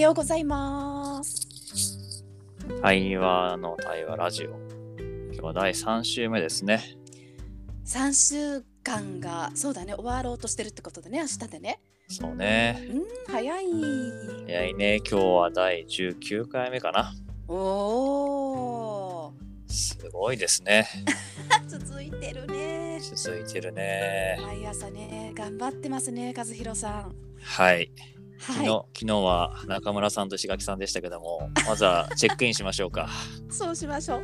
ようございます。対話の対話ラジオ。今日は第3週目ですね。3週間がそうだね終わろうとしてるってことでね明日でね。そうね。うん早い。早いね。今日は第19回目かな。おおすごいですね。続いてるね。続いてるね。毎朝ね頑張ってますね和弘さん。はい。昨日、は昨日は中村さんと石垣さんでしたけども、まずはチェックインしましょうか。いそうしましょう。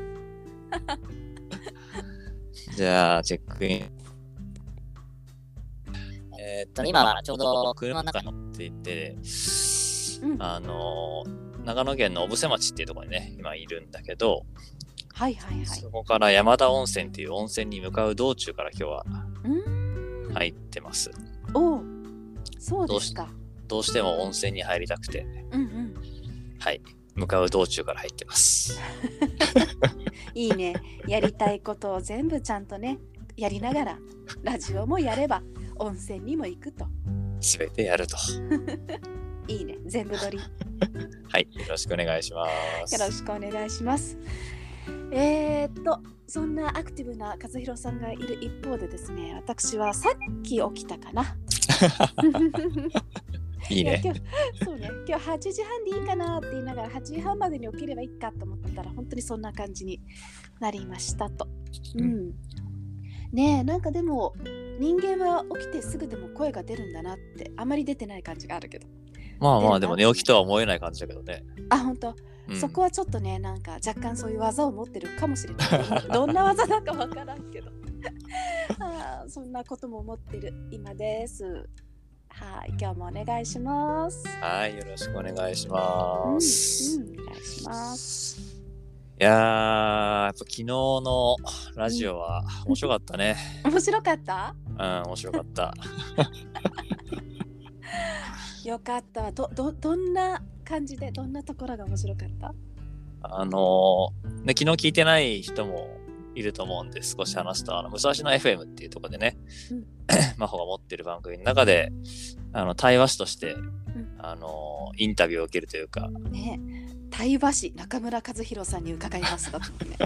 じゃあ、チェックイン。えーっと、今はちょうど車の中に乗っていて、うんあのー、長野県の小布施町っていうところにね、今いるんだけど、はいはいはい。そこから山田温泉っていう温泉に向かう道中から今日はうん。入ってます。おおそうですか。どうしても温泉に入りたくて、うんうん。はい、向かう道中から入ってます。いいね。やりたいことを全部ちゃんとねやりながらラジオもやれば温泉にも行くと。すべてやると。いいね。全部撮り。よ はい、よろしくお願いします。ろしくお願いします。えー、っとそんなアクティブな和弘さんがいる一方でですね私はさっき起きたかな。いいね。や今日 そうね。今日8時半でいいかなって言いながら8時半までに起きればいいかと思ったら本当にそんな感じになりましたと。う、うん。ねえなんかでも人間は起きてすぐでも声が出るんだなってあまり出てない感じがあるけど。まあまあ、でも寝起きとは思えない感じだけどね。あ本当、うん。そこはちょっとねなんか若干そういう技を持ってるかもしれない。どんな技だかわからんけど。あーそんなことも思ってる今ですはい今日もお願いしますはい、よろしくお願いしうん、ます。うん、お願いしますいやー、やっぱ昨日のラジオは面白かったね。面白かった？うん、面白かった。よかったわどどどんな感じでどんなところが面白かった？あのーね、昨日聞いてない人もいると思うんで、少し話すと、あの、武蔵野 FM っていうところでね、うん。真帆が持ってる番組の中で、あの、対話師として、ん。あのーインタビューを受けるというか、ね対話師中村和弘さんに伺いますだってね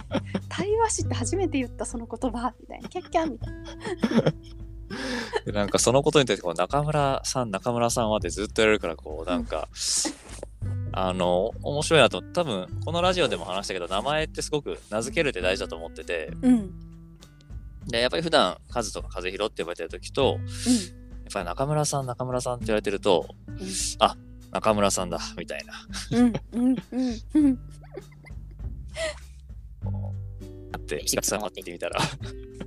対話師って初めて言ったその言葉みたいな。キャッキャンみたいな。でなんかそのことについてこう中村さん中村さんはってずっとやれるからこうなんか、あの面白いなと多分このラジオでも話したけど名前ってすごく名付けるって大事だと思ってて。うん。でやっぱり普段カズとか風広って呼ばれてる時とやっぱり中村さん中村さんって言われてると、うん。あ中村さんだみたいな。うんうんうん。うん あって石垣さんってみたら。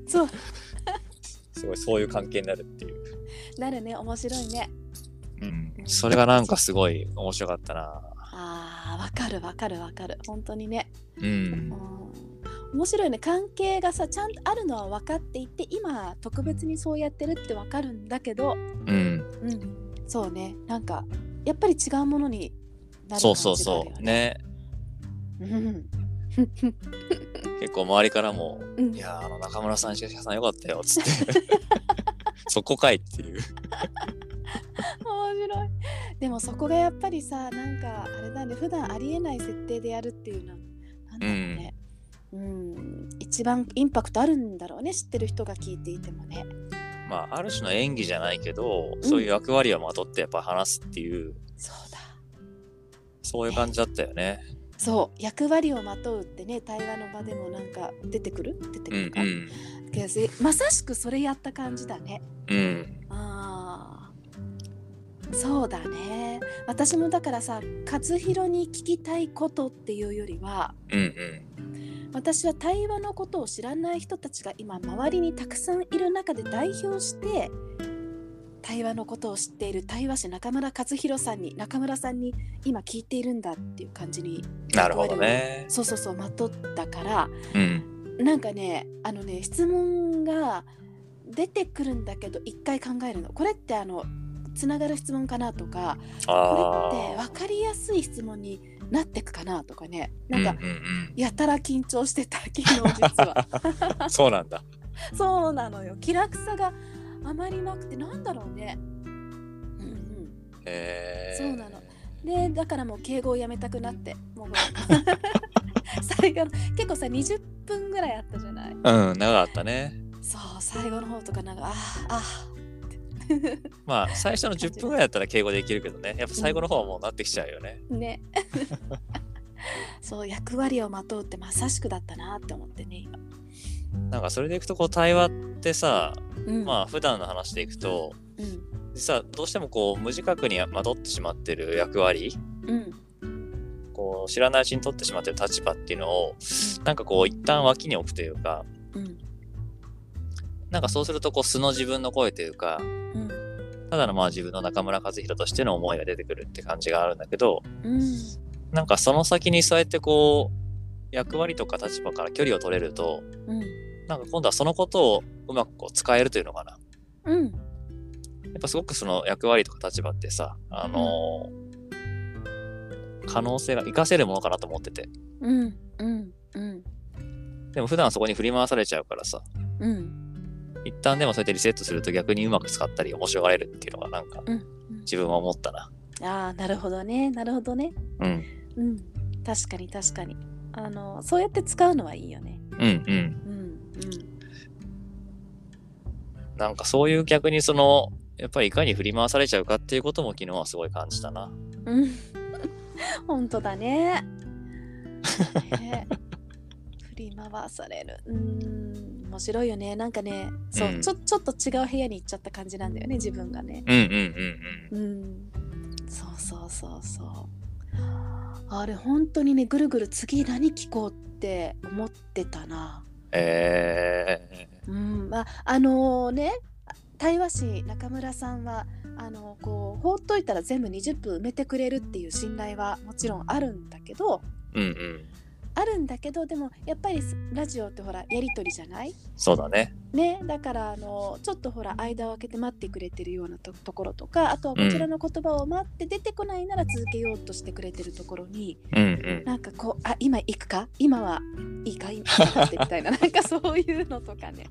そう。すごいそういう関係になるっていう、なるね面白いね。うん、それがなんかすごい面白かったなかるわかるわかる。本当にね。うん。うん。面白いね。関係がさちゃんとあるのは分かっていて今特別にそうやってるって分かるんだけどうん。うん。そうね。なんかやっぱり違うものになるそう感じそうがあるよね。そうね。うん。結構周りからもうん。いやーあの中村さん、石垣さんよかったよっつって。そこかいっていう。面白いでもそこがやっぱりさなんかあれだね普段ありえない設定でやるっていうのはなんだろうね。うん。一番インパクトあるんだろうね知ってる人が聞いていてもね。まあ、ある種の演技じゃないけど、そういう役割をまとってやっぱ話すっていう、そうだ。そういう感じだったよね。そう役割をまとうってね対話の場でもなんか出てくる？出てくうんるか、けどまさしくそれやった感じだね。うん。うん。そうだね私もだからさ和弘に聞きたいことっていうよりはうんうん。私は対話のことを知らない人たちが今周りにたくさんいる中で代表して対話のことを知っている対話師中村和弘さんに中村さんに今聞いているんだっていう感じになるほどね。そうそうそうまとったからうん。なんかねあのね質問が出てくるんだけど一回考えるのこれってあのつながる質問かなとかこあれって分かりやすい質問になってくかなとかねあ。なんか、やたら緊張してた昨日実はうん。そうなんだ。そうなのよ気楽さがあまりなくてなんだろうねうんうんへえ。そうなのでだからもう敬語をやめたくなってもう 最後の結構さ20分ぐらいあったじゃないうん、長かったね。そう最後の方とかなんかあーあ まあ、最初の10分ぐらいだったら敬語できるけどね。やっぱ最後の方はもうなってきちゃうよね。ーね。そう役割をまとうってまさしくだったなって思ってね今、なんかそれでいくと、こう、対話ってさ、うん、まあ、普段の話でいくと、うん。実はどうしてもこう、無自覚にまとってしまってる役割、うん。こう、知らないうちに取ってしまってる立場っていうのを、なんかこう、一旦脇に置くというか、うん。なんかそうすると、こう、素の自分の声というか、うんただのまあ自分の中村和弘としての思いが出てくるって感じがあるんだけど、うん。なんかその先にそうやってこう、役割とか立場から距離を取れると、うん。なんか今度はそのことをうまくこう使えるというのかな。うん。やっぱすごくその役割とか立場ってさ、あのー可能性が活かせるものかなと思ってて。うん。うん。うん。でも普段そこに振り回されちゃうからさ、うん一旦でもそうやってリセットすると逆にうまく使ったり面白がれるっていうのがなんかうん自分は思ったな。ああなるほどね。なるほどね。うん。うん。確かに確かに。あのそうやって使うのはいいよね。うんうん。うんなんかそういう逆にその、やっぱりいかに振り回されちゃうかっていうことも昨日はすごい感じたな。うんうん。本当だね。ね。振り回される。うん面白いよね。なんかねそう、うん。ちょちょっと違う部屋に行っちゃった感じなんだよね自分がね。うんうんうんうん。うん。そうそうそうそう。あれ本当にねぐるぐる次何聞こうって思ってたな。えうん。まああのね対話師中村さんはあのこう放っといたら全部20分埋めてくれるっていう信頼はもちろんあるんだけどー、うんうん。あるんだけどでもやっぱりラジオってほらやり取りじゃない？そうだね。ねだからあのちょっとほら間を空けて待ってくれてるようなとところとかあとはこちらの言葉を待って出てこないなら続けようとしてくれてるところに、うんうん。なんかこうあ今行くか？今はいいか今待ってみたいななんか そういうのとかね。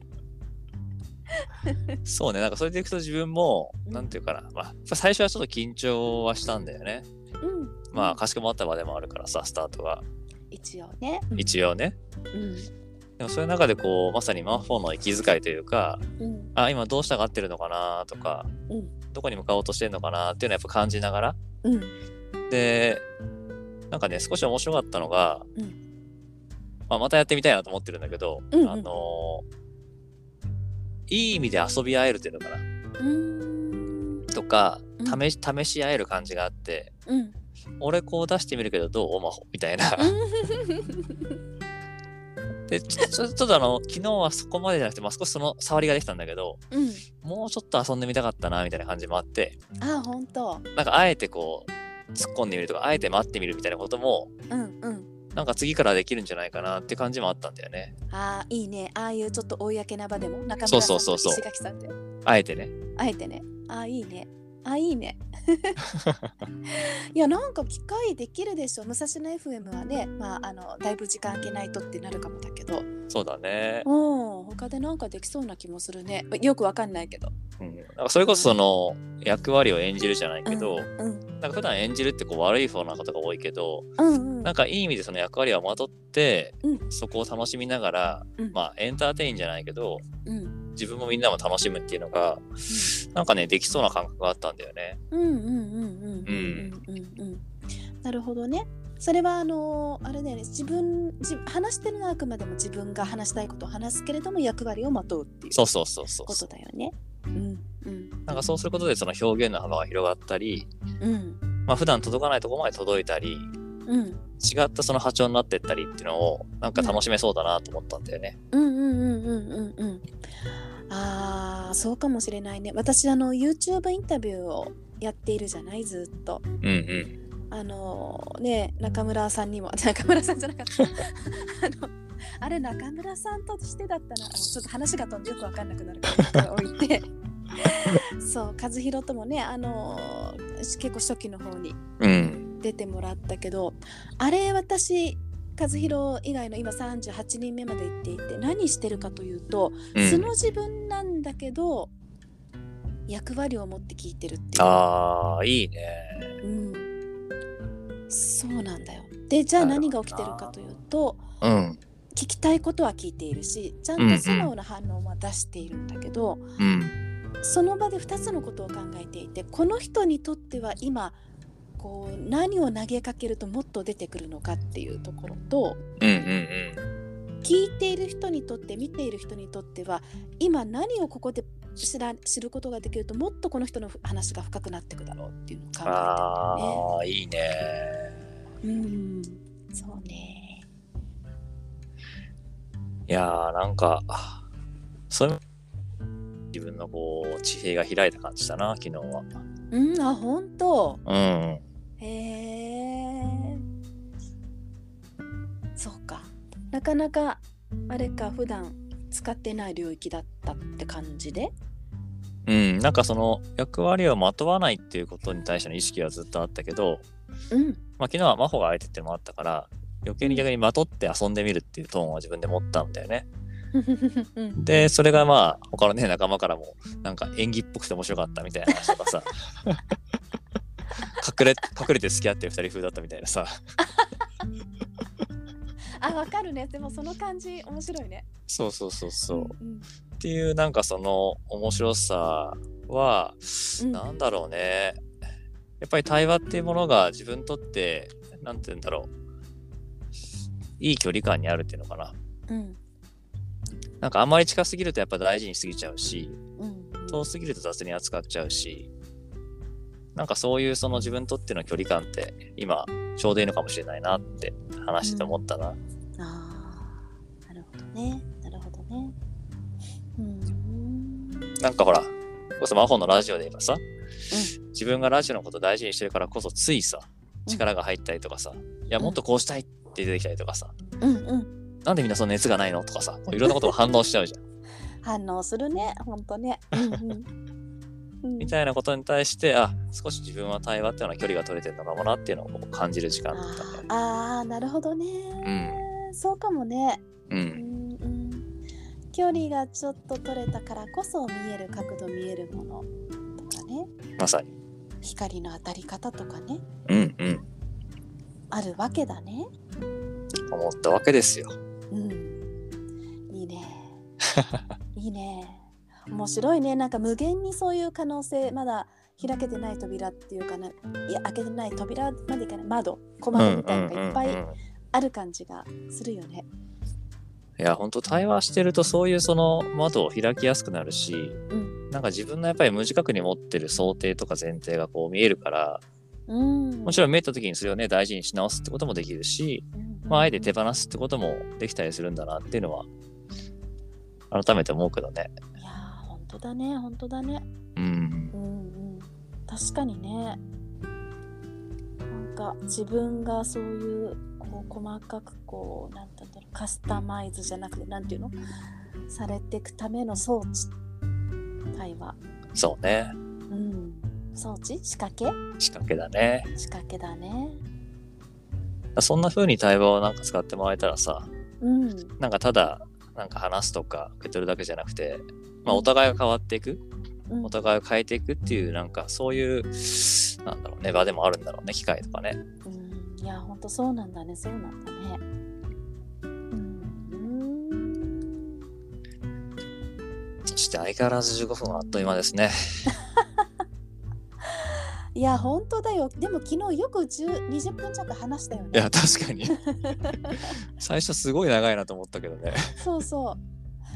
そうね、なんかそれでいくと自分も、うんなんていうかな、まあ、最初はちょっと緊張はしたんだよね。うん、まあ、かしこまった場でもあるからさ、スタートが。一応ね。一応ね。うん。でもそういう中でこう、まさにマンフォーの息遣いというか、うん。あ、今どうしたがってるのかなとか、うん。どこに向かおうとしてるのかなっていうのはやっぱ感じながら。うん。で、なんかね、少し面白かったのが、うん。まあ、またやってみたいなと思ってるんだけど、うんうん。あのーいい意味で遊び合えるっていうのかな。うーん。とかうん。試し試し合える感じがあって、うん俺こう出してみるけどどう？おまほみたいな。でちょちょっとあの昨日はそこまでじゃなくて、まあ、少しその触りができたんだけどうん。もうちょっと遊んでみたかったなみたいな感じもあって。あ本当なんかあえてこう突っ込んでみるとかあえて待ってみるみたいなこともうんうん。なんか次からできるんじゃないかなって感じもあったんだよね。あーいいね。ああいうちょっと公な場でも中そう村さんとそうそうそう。石垣さんで。あえてね。あえてね。あーいいねあいいね。いやなんか機会できるでしょ武蔵野 FM はねまああのだいぶ時間空けないとってなるかもだけど。そうだね。うん。他でなんかできそうな気もするね。よくわかんないけど。うん、なんかそれこそその役割を演じるじゃないけど、うん。なんか普段演じるってこう悪い方なことが多いけど、うんうん。なんかいい意味でその役割をまとって、うん。そこを楽しみながら、うん。まあエンターテインじゃないけど、うん自分もみんなも楽しむっていうのが、うん、なんかねできそうな感覚があったんだよね。うんうんうんうんうんうん。なるほどね。それはあのあれだよね自分自話してるのはあくまでも自分が話したいことを話すけれども役割をまとうっていうそうそうそうそうことだよね。うん、なんかそうすることでその表現の幅が広がったり、うんまあ普段届かないとこまで届いたり、うん、違ったその波長になってったりっていうのをなんか楽しめそうだなと思ったんだよね。うんうんうんうんうんうんあーそうかもしれないね。私あの YouTube インタビューをやっているじゃない？ずっと。うんうん。あのね中村さんにも。中村さんじゃなかった。あのあれ中村さんとしてだったらちょっと話が飛んでよくわかんなくなるから置いて。そう和弘ともねあの結構初期の方にうん。出てもらったけどあれ私和弘以外の今38人目まで行っていて何してるかというと、うん素の自分なんだけど役割を持って聞いてるっていう。ああ、いいね。うん、そうなんだよ。でじゃあ何が起きてるかというとうん。聞きたいことは聞いているしちゃんと素直な反応は出しているんだけど、うん。その場で2つのことを考えていてこの人にとっては今こう何を投げかけるともっと出てくるのかっていうところとうんうん聞いている人にとって見ている人にとっては今何をここで知ら知ることができるともっとこの人の話が深くなっていくだろうっていうのを考えてるんだよああ、いいね。ね。うんそうね。いやー、なんか、そういう、自分のこう、地平が開いた感じだな、昨日は。うんあ本当うん。へえそうか。なかなかあれか普段使ってない領域だったって感じで？うん、なんかその役割をまとわないっていうことに対しての意識はずっとあったけど、うん。まあ、昨日は真帆が相手ってのもあったから、余計に逆にまとって遊んでみるっていうトーンは自分で持ったんだよね。うん。で、それがまあ、他のね、仲間からも、なんか演技っぽくて面白かったみたいな話とかさ、隠れ、隠れて付き合ってる二人風だったみたいなさ、あわかるねでもその感じ面白いねそうそうそうそう。うんっていうなんかその面白さは、うんなんだろうね。やっぱり対話っていうものが自分にとって、なんて言うんだろう。いい距離感にあるっていうのかな。うんなんかあんまり近すぎるとやっぱ大事にしすぎちゃうし、うん遠すぎると雑に扱っちゃうし、なんかそういうその自分にとっての距離感って今ちょうどいいのかもしれないなって話してて思ったな。ああなるほどね。なるほどね。うん。なんかほら、こそ魔法のラジオで言えばさ、自分がラジオのこと大事にしてるからこそついさ、力が入ったりとかさ、いや、もっとこうしたいって出てきたりとかさ、うんうん。なんでみんなその熱がないのとかさ、いろんなことが反応しちゃうじゃん。反応するねほんとね。うんうんうんみたいなことに対して、あ、少し自分は対話っていうのは距離が取れてるのかもなっていうのを感じる時間だったね。あーあーなるほどね、そうかもね。う。うんんうん。距離がちょっと取れたからこそ見える角度見えるものとかね。まさに。光の当たり方とかね。うんうん。あるわけだね。思ったわけですよ。うん。いいね。いいね面白いね。なんか無限にそういう可能性まだ開けてない扉っていうかな。いや開けてない扉までいかない。窓小窓みたいなのがいっぱいうんうんうんうんある感じがするよね。いや、本当対話してるとそういうその窓を開きやすくなるし、うん。なんか自分のやっぱり無自覚に持ってる想定とか前提がこう見えるから、うん。もちろん見えた時にそれをね、大事にし直すってこともできるし、まあ、あえて手放すってこともできたりするんだなっていうのは、改めて思うけどね。当だね本当だね。うん。うんうん。確かにね。なんか自分がそういうこう細かくこうなんて言うんだろうカスタマイズじゃなくてなんていうの？されていくための装置。対話そうね。うん。装置？仕掛け？仕掛けだね。仕掛けだね。そんな風に対話をなんか使ってもらえたらさ、うん。なんかただ、なんか話すとか受け取るだけじゃなくて、まあ、お互いが変わっていく、うんお互いを変えていくっていう、なんかそういう、なんだろうね、場でもあるんだろうね、機会とかね。うんいやほんとそうなんだねそうなんだねうんそして相変わらず15分はあっという間ですね。いや本当だよでも昨日よく10 20分弱話したよねいや、確かに。最初すごい長いなと思ったけどね。そうそう。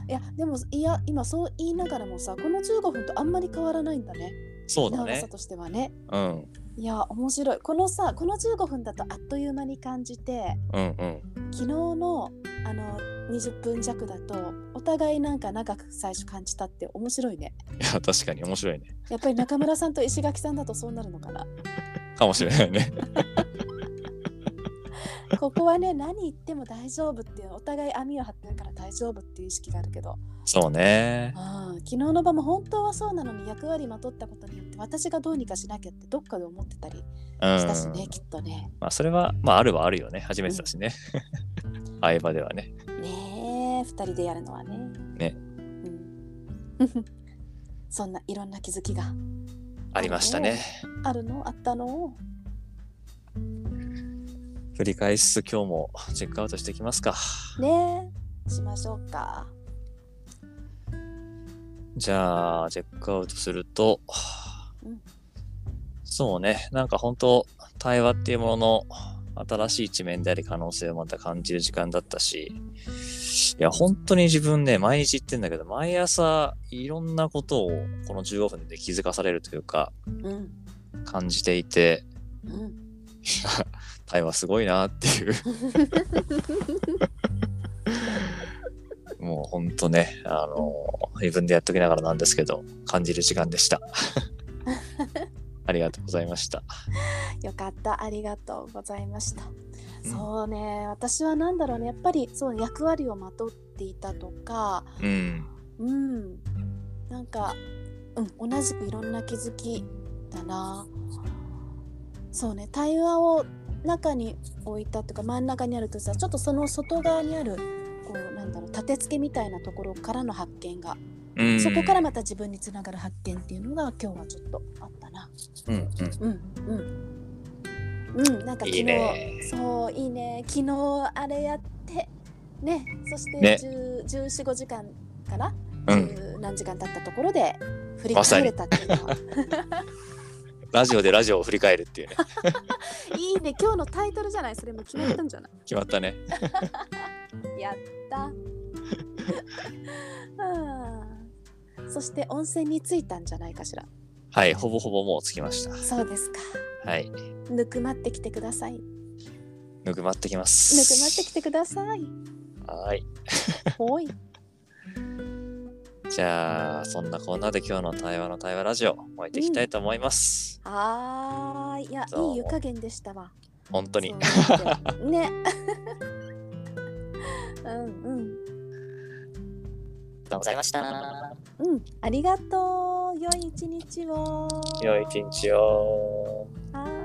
いや、でも、いや、今そう言いながらもさ、この15分とあんまり変わらないんだね。そうだね。長さとしてはね。うん。いや、面白い。このさ、この15分だとあっという間に感じて、うんうん。昨日のあの20分弱だと、お互いなんか長く最初感じたって面白いね。いや、確かに面白いね。やっぱり中村さんと石垣さんだとそうなるのかな。かもしれないね。ここはね、何言っても大丈夫っていう、お互い網を張ってるから大丈夫っていう意識があるけど、そうね。ああ昨日の場も本当はそうなのに役割まとったことによって私がどうにかしなきゃってどっかで思ってたりうん。したしね、きっとね。まあ、それは、まあ、あるはあるよね。初めてだしね。相場ではね。ねえ二人でやるのはね。ねうん、そんないろんな気づきがありましたね。あるの？あったの？振り返りつつ今日もチェックアウトしていきますか。ねえ。しましょうか。じゃあ、チェックアウトすると、うん。そうね、なんか本当対話っていうものの新しい一面であり可能性をまた感じる時間だったし、いや、本当に自分ね、毎日言ってんだけど、毎朝いろんなことをこの15分で気づかされるというか、うん。感じていて、うん 対話すごいなっていう。もうほんとね、あの自分でやっときながらなんですけど、感じる時間でした。ありがとうございました。よかった。ありがとうございました、うん。そうね。私はなんだろうね。やっぱりそう役割をまとっていたとかうん。うん。なんか、うん、同じくいろんな気づきだな。そうね。対話を中に置いたっていうか真ん中にあるとさちょっとその外側にあるこうなんだろう立て付けみたいなところからの発見が、うん、そこからまた自分につながる発見っていうのが今日はちょっとあったな。うんうん。うんうん。うん。なんか昨日いいね。そういいね。昨日あれやってね。そしてね。10 1415時間かな、うん。10何時間経ったところで振り返れたっていうの。は、ラジオでラジオを振り返るっていうね。いいね今日のタイトルじゃない？それも決まったんじゃない？決まったね。やったそして温泉に着いたんじゃないかしら？はい、ほぼほぼもう着きました。そうですかはい。ぬくまってきてくださいぬぬくまってきまくす。まってきてくださいはい。ほいじゃあ、そんなこんなで今日の対話の対話ラジオ、終えていきたいと思います。はーいいやいい湯加減でしたわ。本当に。ね。うんうん。ありがとうございました。うん。ありがとう。良い一日を。良い一日を。はーい